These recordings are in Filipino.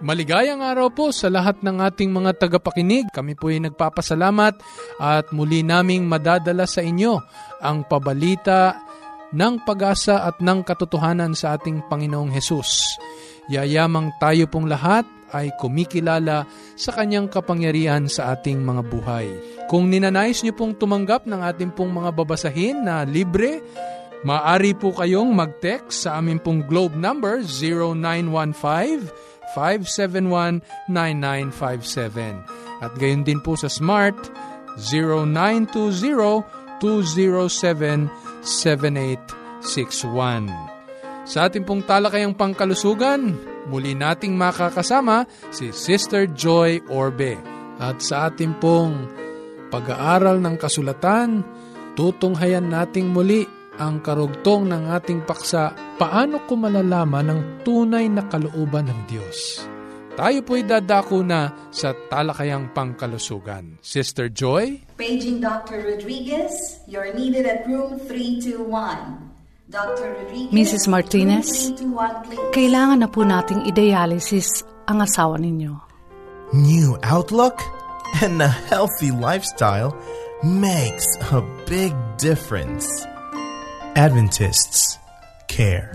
Maligayang araw po sa lahat ng ating mga tagapakinig. Kami po ay nagpapasalamat at muli naming madadala sa inyo ang pabalita ng pag-asa at ng katotohanan sa ating Panginoong Hesus. Yayamang tayo pong lahat ay kumikilala sa kanyang kapangyarihan sa ating mga buhay. Kung ninanais niyo pong tumanggap ng ating pong mga babasahin na libre, maaari po kayong mag-text sa aming pong globe number 0915-571-9957. At gayon din po sa smart 0920 207 7861. Sa ating pong talakayang pangkalusugan, muli nating makakasama si Sister Joy Orbe. At sa ating pong pag-aaral ng kasulatan, tutunghayan nating muli ang karugtong ng ating paksa, paano ko malalaman ang tunay na kalooban ng Diyos. Tayo po'y dadako na sa talakayang pangkalusugan. Sister Joy? Paging Dr. Rodriguez, you're needed at room 321. Dr. Rodriguez, Mrs. Martinez, kailangan na po nating i-dialysis ang asawa ninyo. New outlook and a healthy lifestyle makes a big difference. Adventists care.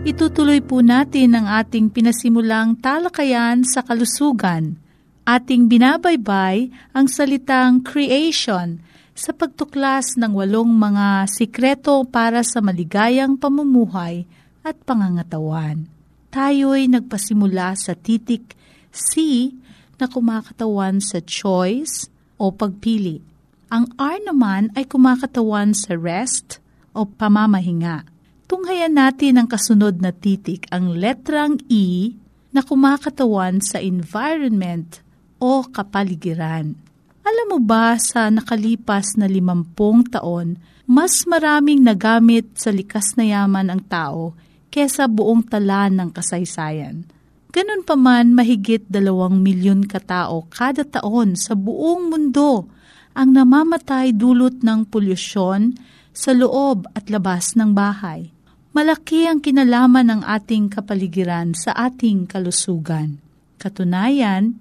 Itutuloy po natin ang ating pinasimulang talakayan sa kalusugan. Ating binabaybay ang salitang creation sa pagtuklas ng walong mga sikreto para sa maligayang pamumuhay at pangangatawan. Tayo'y nagpasimula sa titik C na kumakatawan sa choice o pagpili. Ang R naman ay kumakatawan sa rest o pamamahinga tunghayan natin ang kasunod na titik, ang letrang E na kumakatawan sa environment o kapaligiran. Alam mo ba sa nakalipas na limampung taon, mas maraming nagamit sa likas na yaman ang tao kesa buong tala ng kasaysayan. Ganun pa man mahigit dalawang milyon katao kada taon sa buong mundo ang namamatay dulot ng polusyon sa loob at labas ng bahay malaki ang kinalaman ng ating kapaligiran sa ating kalusugan. Katunayan,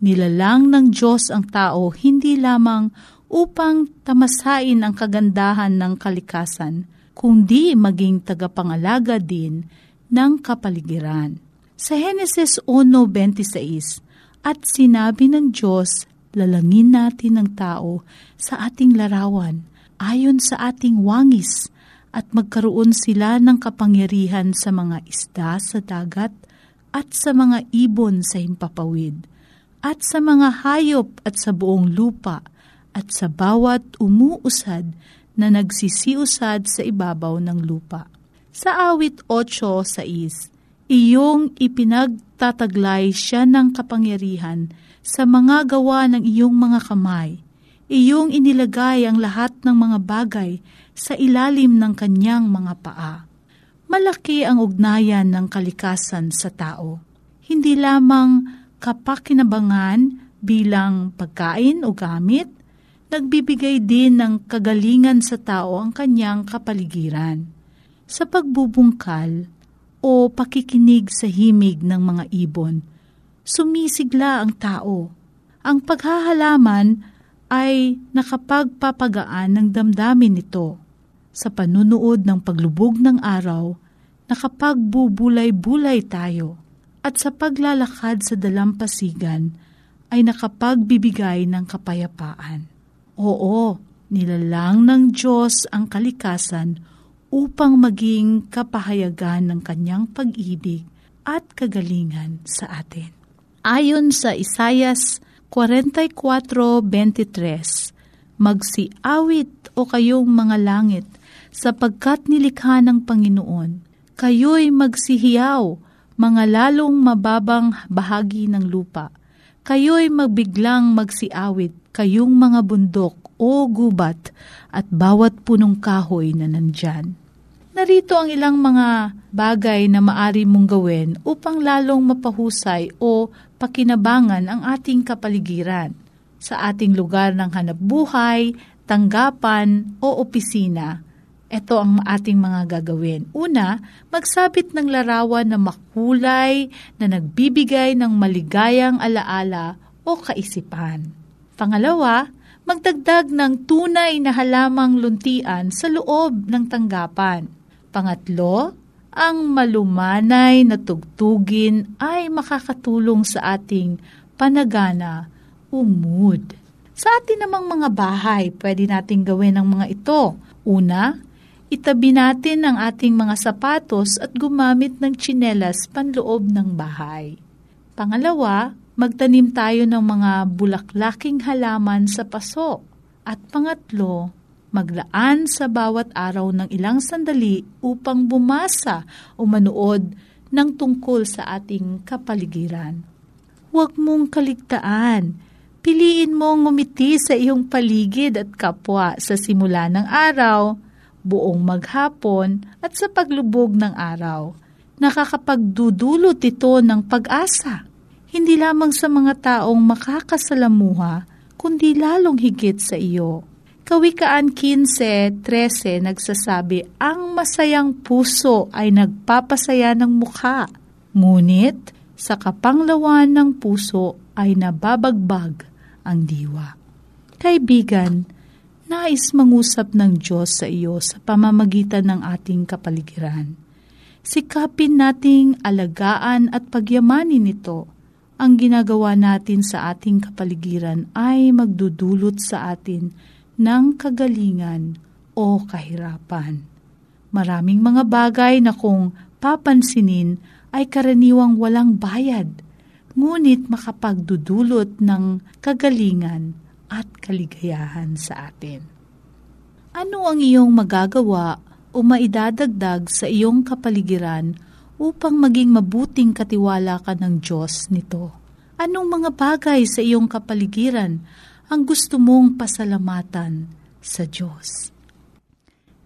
nilalang ng Diyos ang tao hindi lamang upang tamasain ang kagandahan ng kalikasan, kundi maging tagapangalaga din ng kapaligiran. Sa Henesis 1.26, At sinabi ng Diyos, lalangin natin ang tao sa ating larawan, ayon sa ating wangis, at magkaroon sila ng kapangyarihan sa mga isda sa dagat at sa mga ibon sa himpapawid at sa mga hayop at sa buong lupa at sa bawat umuusad na nagsisiusad sa ibabaw ng lupa. Sa awit 8 sa is, iyong ipinagtataglay siya ng kapangyarihan sa mga gawa ng iyong mga kamay. Iyong inilagay ang lahat ng mga bagay sa ilalim ng kanyang mga paa. Malaki ang ugnayan ng kalikasan sa tao. Hindi lamang kapakinabangan bilang pagkain o gamit, nagbibigay din ng kagalingan sa tao ang kanyang kapaligiran. Sa pagbubungkal o pakikinig sa himig ng mga ibon, sumisigla ang tao. Ang paghahalaman ay nakapagpapagaan ng damdamin nito sa panunood ng paglubog ng araw, nakapagbubulay-bulay tayo at sa paglalakad sa dalampasigan ay nakapagbibigay ng kapayapaan. Oo, Nilalang ng Diyos ang kalikasan upang maging kapahayagan ng kanyang pag-ibig at kagalingan sa atin. Ayon sa Isayas 44.23, Magsiawit o kayong mga langit, sapagkat nilikha ng Panginoon. Kayo'y magsihiyaw, mga lalong mababang bahagi ng lupa. Kayo'y magbiglang magsiawit, kayong mga bundok o gubat, at bawat punong kahoy na nandyan. Narito ang ilang mga bagay na maari mong gawin upang lalong mapahusay o pakinabangan ang ating kapaligiran sa ating lugar ng hanap buhay, tanggapan o opisina. Ito ang ating mga gagawin. Una, magsabit ng larawan na makulay na nagbibigay ng maligayang alaala o kaisipan. Pangalawa, magdagdag ng tunay na halamang luntian sa loob ng tanggapan Pangatlo, ang malumanay na tugtugin ay makakatulong sa ating panagana o mood. Sa atin namang mga bahay, pwede nating gawin ang mga ito. Una, itabi natin ang ating mga sapatos at gumamit ng tsinelas panloob ng bahay. Pangalawa, magtanim tayo ng mga bulaklaking halaman sa paso. At pangatlo, maglaan sa bawat araw ng ilang sandali upang bumasa o manood ng tungkol sa ating kapaligiran. Huwag mong kaligtaan. Piliin mong ngumiti sa iyong paligid at kapwa sa simula ng araw, buong maghapon at sa paglubog ng araw. Nakakapagdudulot ito ng pag-asa, hindi lamang sa mga taong makakasalamuha, kundi lalong higit sa iyo Kawikaan 15.13 nagsasabi, Ang masayang puso ay nagpapasaya ng mukha, ngunit sa kapanglawan ng puso ay nababagbag ang diwa. Kaibigan, nais mangusap ng Diyos sa iyo sa pamamagitan ng ating kapaligiran. Sikapin nating alagaan at pagyamanin ito. Ang ginagawa natin sa ating kapaligiran ay magdudulot sa atin ng kagalingan o kahirapan. Maraming mga bagay na kung papansinin ay karaniwang walang bayad, ngunit makapagdudulot ng kagalingan at kaligayahan sa atin. Ano ang iyong magagawa o maidadagdag sa iyong kapaligiran upang maging mabuting katiwala ka ng Diyos nito? Anong mga bagay sa iyong kapaligiran ang gusto mong pasalamatan sa Diyos.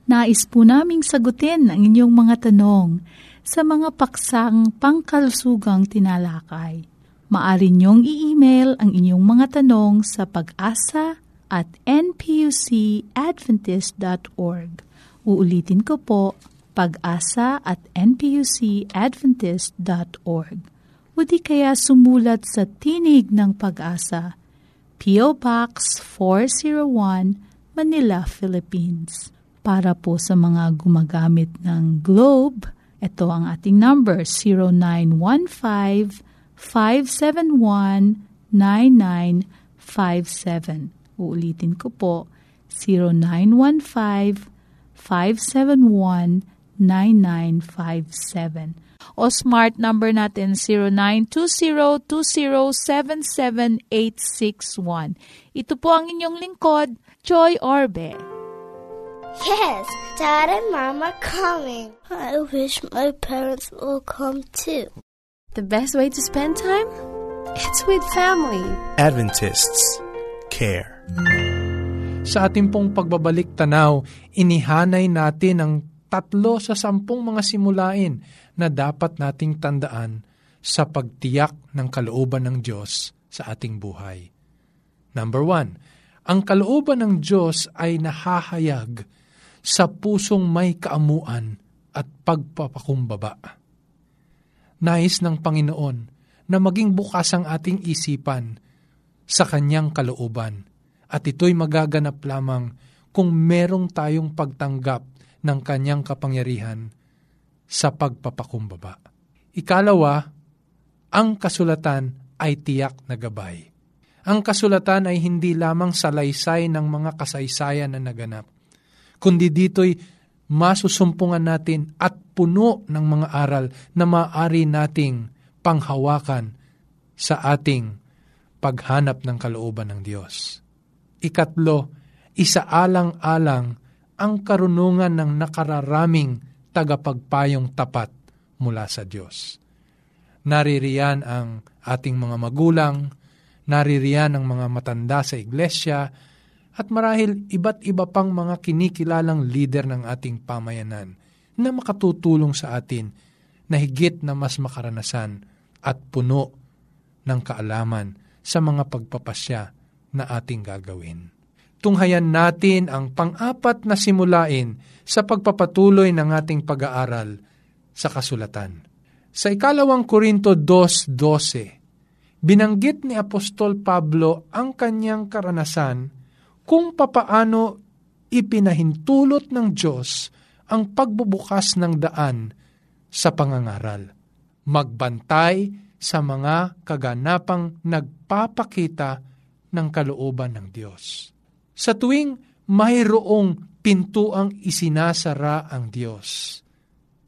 Nais po naming sagutin ang inyong mga tanong sa mga paksang pangkalsugang tinalakay. Maari niyong i-email ang inyong mga tanong sa pag-asa at npucadventist.org. Uulitin ko po, pag-asa at npucadventist.org. O di kaya sumulat sa Tinig ng Pag-asa, P.O. Box 401, Manila, Philippines. Para po sa mga gumagamit ng Globe, ito ang ating number 0915-571-9957. Uulitin ko po 0915-571-9957 o smart number natin 0920-2077861. Ito po ang inyong lingkod, Joy Orbe. Yes, Dad and Mom are coming. I wish my parents will come too. The best way to spend time? It's with family. Adventists care. Sa ating pong pagbabalik tanaw, inihanay natin ang tatlo sa sampung mga simulain na dapat nating tandaan sa pagtiyak ng kalooban ng Diyos sa ating buhay. Number one, ang kalooban ng Diyos ay nahahayag sa pusong may kaamuan at pagpapakumbaba. Nais ng Panginoon na maging bukas ang ating isipan sa Kanyang kalooban at ito'y magaganap lamang kung merong tayong pagtanggap ng kanyang kapangyarihan sa pagpapakumbaba. Ikalawa, ang kasulatan ay tiyak na gabay. Ang kasulatan ay hindi lamang salaysay ng mga kasaysayan na naganap, kundi dito'y masusumpungan natin at puno ng mga aral na maaari nating panghawakan sa ating paghanap ng kalooban ng Diyos. Ikatlo, isaalang-alang ang karunungan ng nakararaming tagapagpayong tapat mula sa Diyos. Naririyan ang ating mga magulang, naririyan ang mga matanda sa iglesia, at marahil iba't iba pang mga kinikilalang leader ng ating pamayanan na makatutulong sa atin na higit na mas makaranasan at puno ng kaalaman sa mga pagpapasya na ating gagawin. Tunghayan natin ang pang-apat na simulain sa pagpapatuloy ng ating pag-aaral sa kasulatan. Sa ikalawang Korinto 2.12, binanggit ni Apostol Pablo ang kanyang karanasan kung papaano ipinahintulot ng Diyos ang pagbubukas ng daan sa pangangaral. Magbantay sa mga kaganapang nagpapakita ng kalooban ng Diyos. Sa tuwing mayroong pintuang isinasara ang Diyos,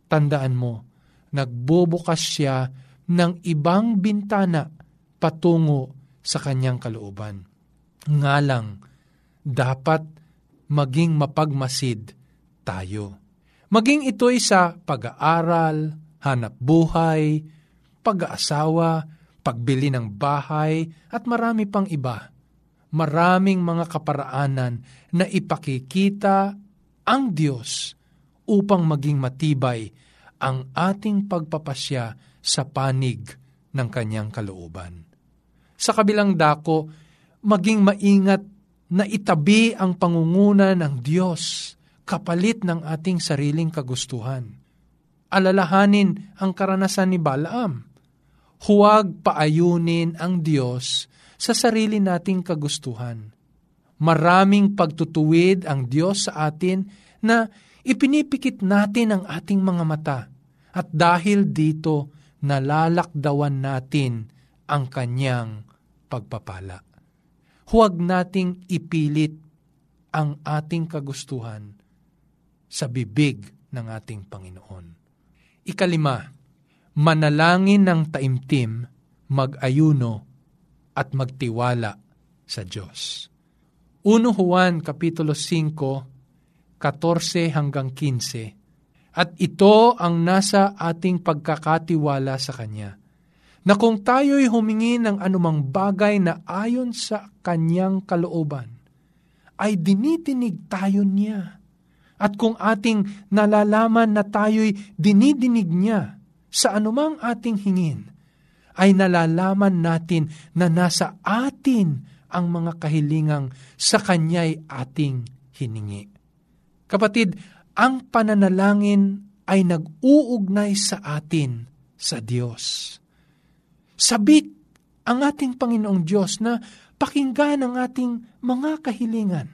tandaan mo, nagbubukas siya ng ibang bintana patungo sa kanyang kalooban. Nga lang, dapat maging mapagmasid tayo. Maging ito'y sa pag-aaral, hanap buhay, pag-aasawa, pagbili ng bahay, at marami pang iba. Maraming mga kaparaanan na ipakikita ang Diyos upang maging matibay ang ating pagpapasya sa panig ng kanyang kalooban. Sa kabilang dako, maging maingat na itabi ang pangunguna ng Diyos kapalit ng ating sariling kagustuhan. Alalahanin ang karanasan ni Balaam. Huwag paayunin ang Diyos sa sarili nating kagustuhan. Maraming pagtutuwid ang Diyos sa atin na ipinipikit natin ang ating mga mata at dahil dito nalalakdawan natin ang kanyang pagpapala huwag nating ipilit ang ating kagustuhan sa bibig ng ating Panginoon. Ikalima, manalangin ng taimtim, mag-ayuno at magtiwala sa Diyos. 1 Juan Kapitulo 5, 14 hanggang 15 At ito ang nasa ating pagkakatiwala sa Kanya – na kung tayo'y humingi ng anumang bagay na ayon sa kanyang kalooban, ay dinitinig tayo niya. At kung ating nalalaman na tayo'y dinidinig niya sa anumang ating hingin, ay nalalaman natin na nasa atin ang mga kahilingang sa kanya'y ating hiningi. Kapatid, ang pananalangin ay nag-uugnay sa atin sa Diyos. Sabik ang ating Panginoong Diyos na pakinggan ang ating mga kahilingan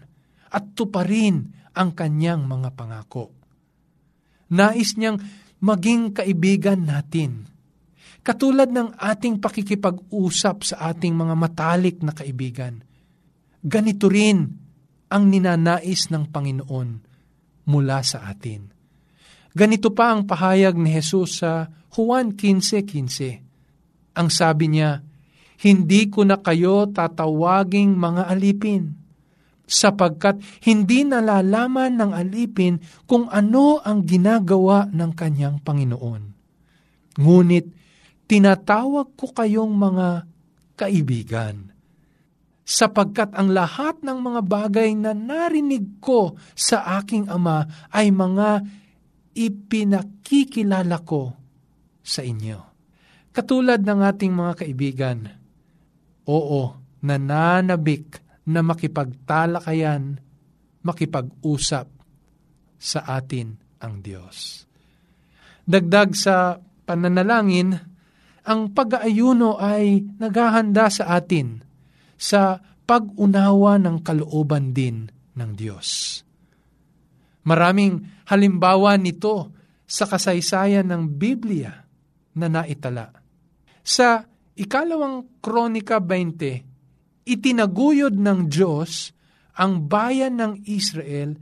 at tuparin ang kanyang mga pangako. Nais niyang maging kaibigan natin. Katulad ng ating pakikipag-usap sa ating mga matalik na kaibigan. Ganito rin ang ninanais ng Panginoon mula sa atin. Ganito pa ang pahayag ni Jesus sa Juan 15.15. 15 ang sabi niya, hindi ko na kayo tatawaging mga alipin, sapagkat hindi nalalaman ng alipin kung ano ang ginagawa ng kanyang Panginoon. Ngunit tinatawag ko kayong mga kaibigan, sapagkat ang lahat ng mga bagay na narinig ko sa aking Ama ay mga ipinakikilala ko sa inyo. Katulad ng ating mga kaibigan, oo, nananabik na makipagtalakayan, makipag-usap sa atin ang Diyos. Dagdag sa pananalangin, ang pag-aayuno ay naghahanda sa atin sa pag-unawa ng kalooban din ng Diyos. Maraming halimbawa nito sa kasaysayan ng Biblia na naitala. Sa ikalawang Kronika 20, itinaguyod ng Diyos ang bayan ng Israel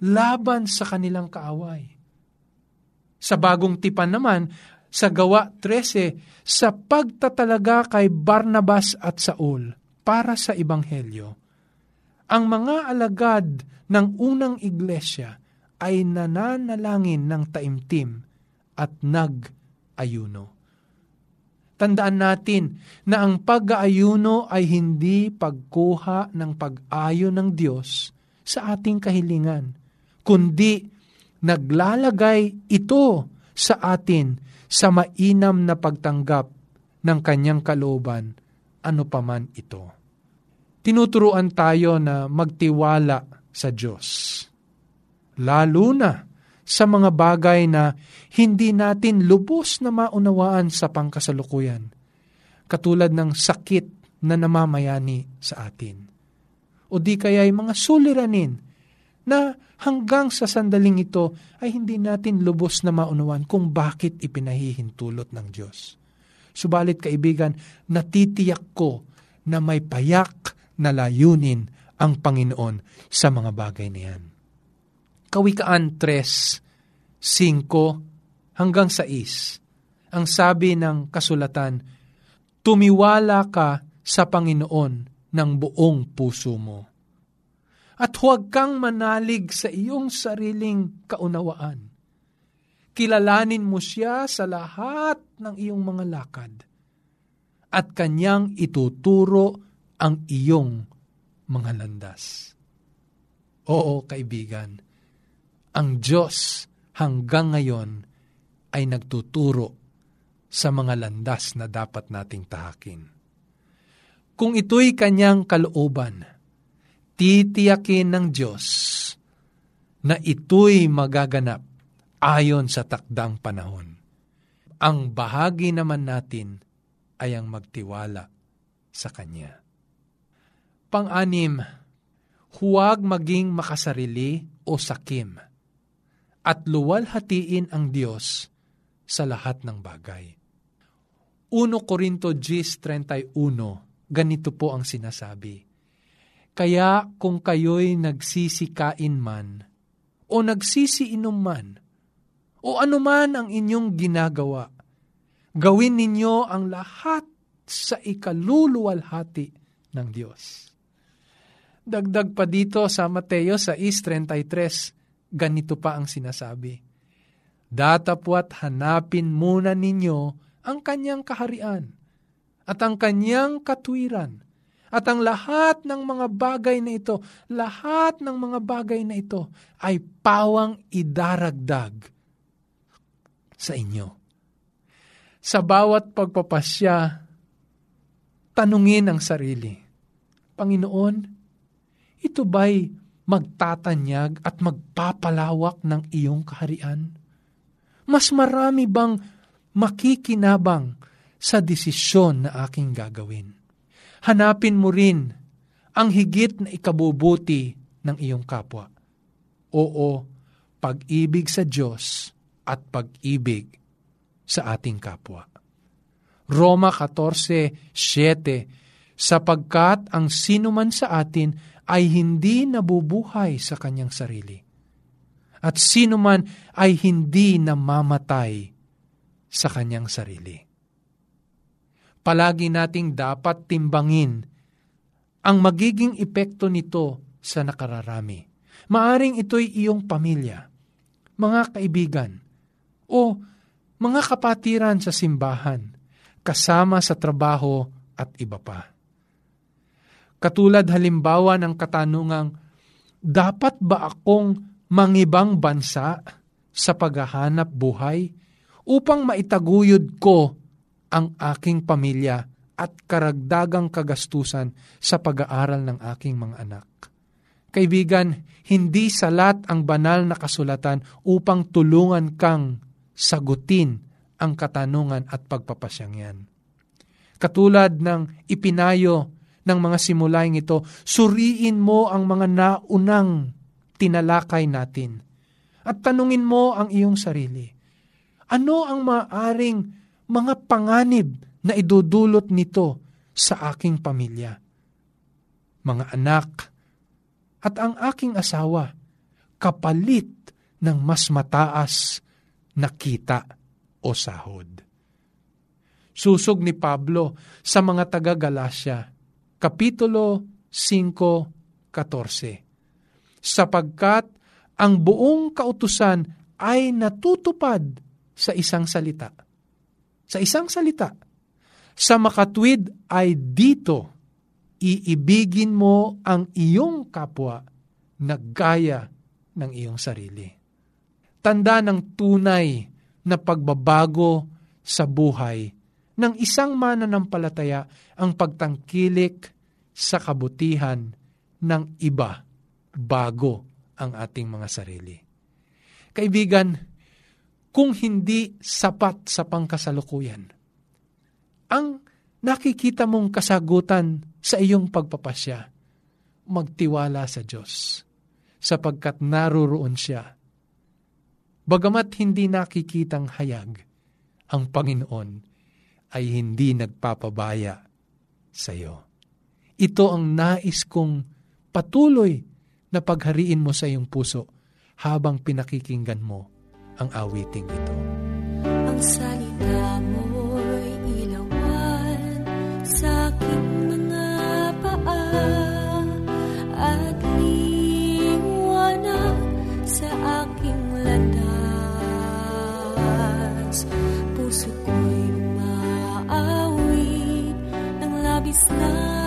laban sa kanilang kaaway. Sa bagong tipan naman, sa gawa 13, sa pagtatalaga kay Barnabas at Saul para sa Ebanghelyo, ang mga alagad ng unang iglesia ay nananalangin ng taimtim at nag-ayuno. Tandaan natin na ang pag-aayuno ay hindi pagkuha ng pag-ayo ng Diyos sa ating kahilingan, kundi naglalagay ito sa atin sa mainam na pagtanggap ng kanyang kalooban, ano paman ito. Tinuturuan tayo na magtiwala sa Diyos. Lalo na sa mga bagay na hindi natin lubos na maunawaan sa pangkasalukuyan, katulad ng sakit na namamayani sa atin. O di kaya ay mga suliranin na hanggang sa sandaling ito ay hindi natin lubos na maunawaan kung bakit ipinahihintulot ng Diyos. Subalit kaibigan, natitiyak ko na may payak na layunin ang Panginoon sa mga bagay na yan. Kawikaan 3, 5 hanggang 6. Ang sabi ng kasulatan, Tumiwala ka sa Panginoon ng buong puso mo. At huwag kang manalig sa iyong sariling kaunawaan. Kilalanin mo siya sa lahat ng iyong mga lakad at kanyang ituturo ang iyong mga landas. Oo, kaibigan, ang Diyos hanggang ngayon ay nagtuturo sa mga landas na dapat nating tahakin. Kung ito'y kanyang kalooban, titiyakin ng Diyos na ito'y magaganap ayon sa takdang panahon. Ang bahagi naman natin ay ang magtiwala sa Kanya. Pang-anim, huwag maging makasarili o sakim at luwalhatiin ang Diyos sa lahat ng bagay. 1 Korinto 10.31, ganito po ang sinasabi. Kaya kung kayo'y nagsisikain man, o nagsisiinom man, o anuman ang inyong ginagawa, gawin ninyo ang lahat sa ikaluluwalhati ng Diyos. Dagdag pa dito sa Mateo 6.33, ganito pa ang sinasabi. Datapwat hanapin muna ninyo ang kanyang kaharian at ang kanyang katwiran at ang lahat ng mga bagay na ito, lahat ng mga bagay na ito ay pawang idaragdag sa inyo. Sa bawat pagpapasya, tanungin ang sarili, Panginoon, ito ba'y magtatanyag at magpapalawak ng iyong kaharian? Mas marami bang makikinabang sa desisyon na aking gagawin? Hanapin mo rin ang higit na ikabubuti ng iyong kapwa. Oo, pag-ibig sa Diyos at pag-ibig sa ating kapwa. Roma 14:7 sapagkat ang sinuman sa atin ay hindi nabubuhay sa kanyang sarili. At sino man ay hindi namamatay sa kanyang sarili. Palagi nating dapat timbangin ang magiging epekto nito sa nakararami. Maaring ito'y iyong pamilya, mga kaibigan, o mga kapatiran sa simbahan, kasama sa trabaho at iba pa. Katulad halimbawa ng katanungang, dapat ba akong mangibang bansa sa paghahanap buhay upang maitaguyod ko ang aking pamilya at karagdagang kagastusan sa pag-aaral ng aking mga anak. Kaibigan, hindi salat ang banal na kasulatan upang tulungan kang sagutin ang katanungan at pagpapasyang yan. Katulad ng ipinayo ng mga simulaing ito, suriin mo ang mga naunang tinalakay natin. At tanungin mo ang iyong sarili. Ano ang maaring mga panganib na idudulot nito sa aking pamilya? mga anak, at ang aking asawa kapalit ng mas mataas na kita o sahod. Susog ni Pablo sa mga taga-Galasya, Kapitulo 5.14 Sapagkat ang buong kautusan ay natutupad sa isang salita. Sa isang salita. Sa makatwid ay dito, iibigin mo ang iyong kapwa na gaya ng iyong sarili. Tanda ng tunay na pagbabago sa buhay ng isang mananampalataya ang pagtangkilik sa kabutihan ng iba bago ang ating mga sarili. Kaibigan, kung hindi sapat sa pangkasalukuyan, ang nakikita mong kasagutan sa iyong pagpapasya, magtiwala sa Diyos sapagkat naroroon siya. Bagamat hindi nakikitang hayag, ang Panginoon ay hindi nagpapabaya sa iyo. Ito ang nais kong patuloy na paghariin mo sa iyong puso habang pinakikinggan mo ang awiting ito. Ang salita mo'y ilawan sa aking mga paa at liwanag ng labis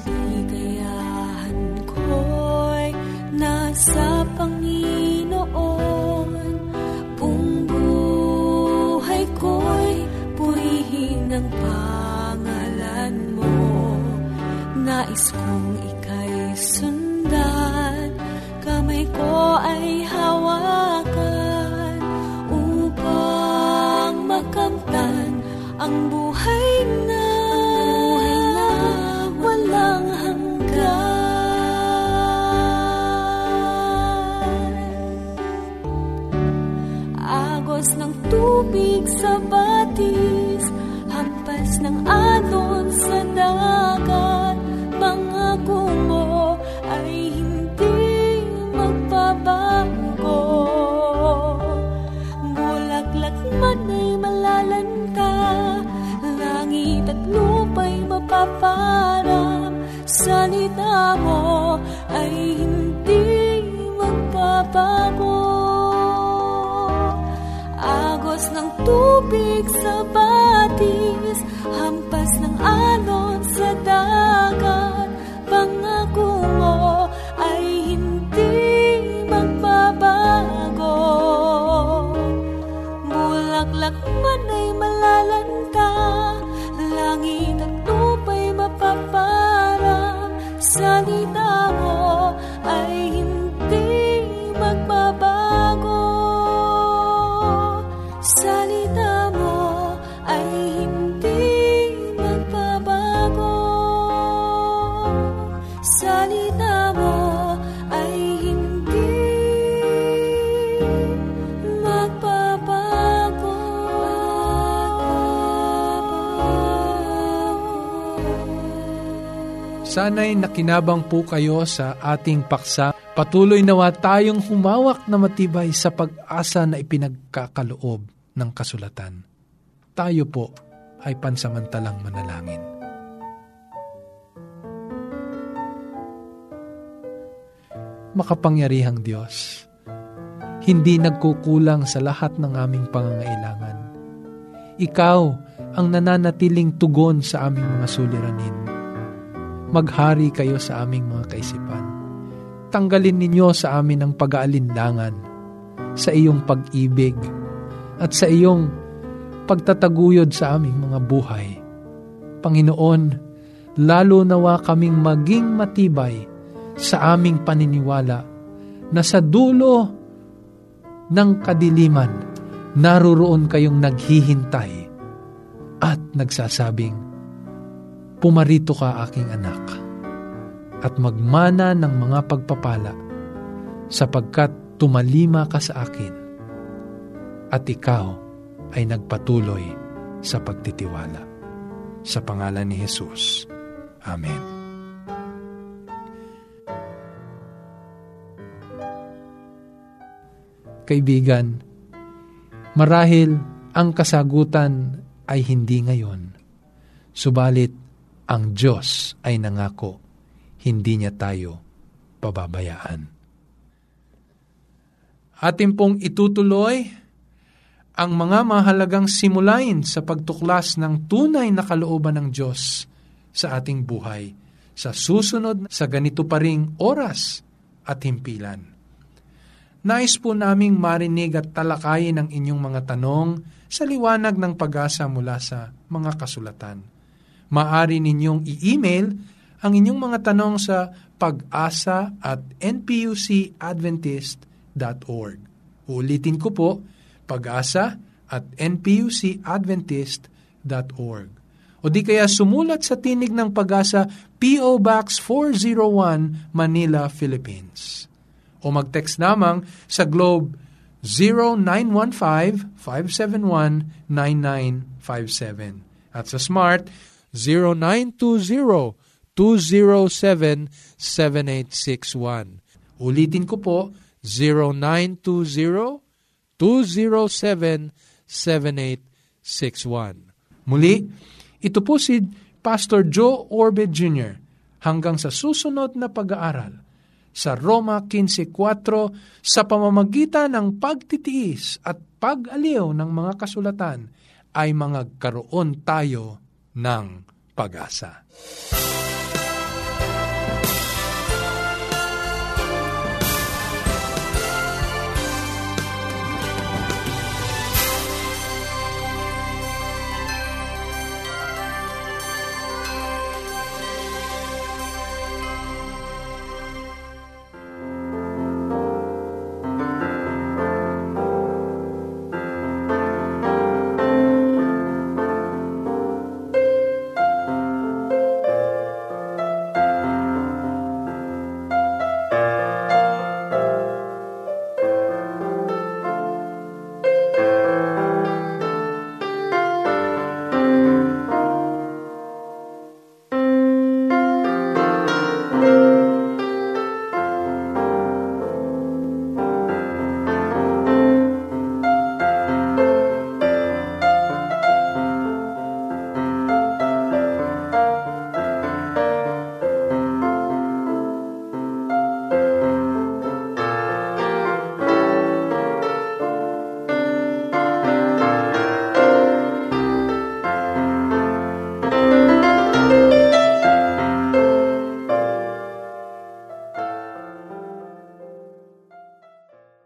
kaligayahan ko'y nasa Panginoon. Buong buhay ko'y purihin ang pangalan mo. Nais kong ika'y sundan, kamay ko ay hawakan upang makamtan ang buhay tubig sa batis, hampas ng alon sa dagat, pangako mo ay hindi magbabago. Bulaklak man ay malalanta, langit at lupa'y mapaparang, salita mo ay hindi magbabago. Agos ng tubig sa batis, hampas ng alon sa dagat, pangako mo ay hindi magbabago. Bulaklak man ay malalanta, langit at lupa'y mapaparang, salita Sana'y nakinabang po kayo sa ating paksa. Patuloy nawa tayong humawak na matibay sa pag-asa na ipinagkakaloob ng kasulatan. Tayo po ay pansamantalang manalangin. Makapangyarihang Diyos, hindi nagkukulang sa lahat ng aming pangangailangan. Ikaw ang nananatiling tugon sa aming mga suliranin. Maghari kayo sa aming mga kaisipan. Tanggalin ninyo sa amin ang pag-aalinlangan sa iyong pag-ibig at sa iyong pagtataguyod sa aming mga buhay. Panginoon, lalo nawa kaming maging matibay sa aming paniniwala na sa dulo ng kadiliman, naroroon kayong naghihintay at nagsasabing, Pumarito ka aking anak at magmana ng mga pagpapala sapagkat tumalima ka sa akin at ikaw ay nagpatuloy sa pagtitiwala. Sa pangalan ni Jesus. Amen. Kaibigan, marahil ang kasagutan ay hindi ngayon. Subalit, ang Diyos ay nangako, hindi niya tayo pababayaan. Atin pong itutuloy ang mga mahalagang simulain sa pagtuklas ng tunay na kalooban ng Diyos sa ating buhay sa susunod sa ganito pa ring oras at himpilan. Nais po naming marinig at talakayin ang inyong mga tanong sa liwanag ng pag-asa mula sa mga kasulatan. Maari ninyong i-email ang inyong mga tanong sa pag-asa at npucadventist.org. Ulitin ko po, pag-asa at npucadventist.org. O di kaya sumulat sa tinig ng pag-asa P.O. Box 401 Manila, Philippines o mag-text namang sa Globe 0915-571-9957 at sa Smart 0920-207-7861. Ulitin ko po 0920-207-7861. Muli, ito po si Pastor Joe Orbe Jr. hanggang sa susunod na pag-aaral sa Roma 15.4 sa pamamagitan ng pagtitiis at pag-aliw ng mga kasulatan ay mga karoon tayo ng pag-asa.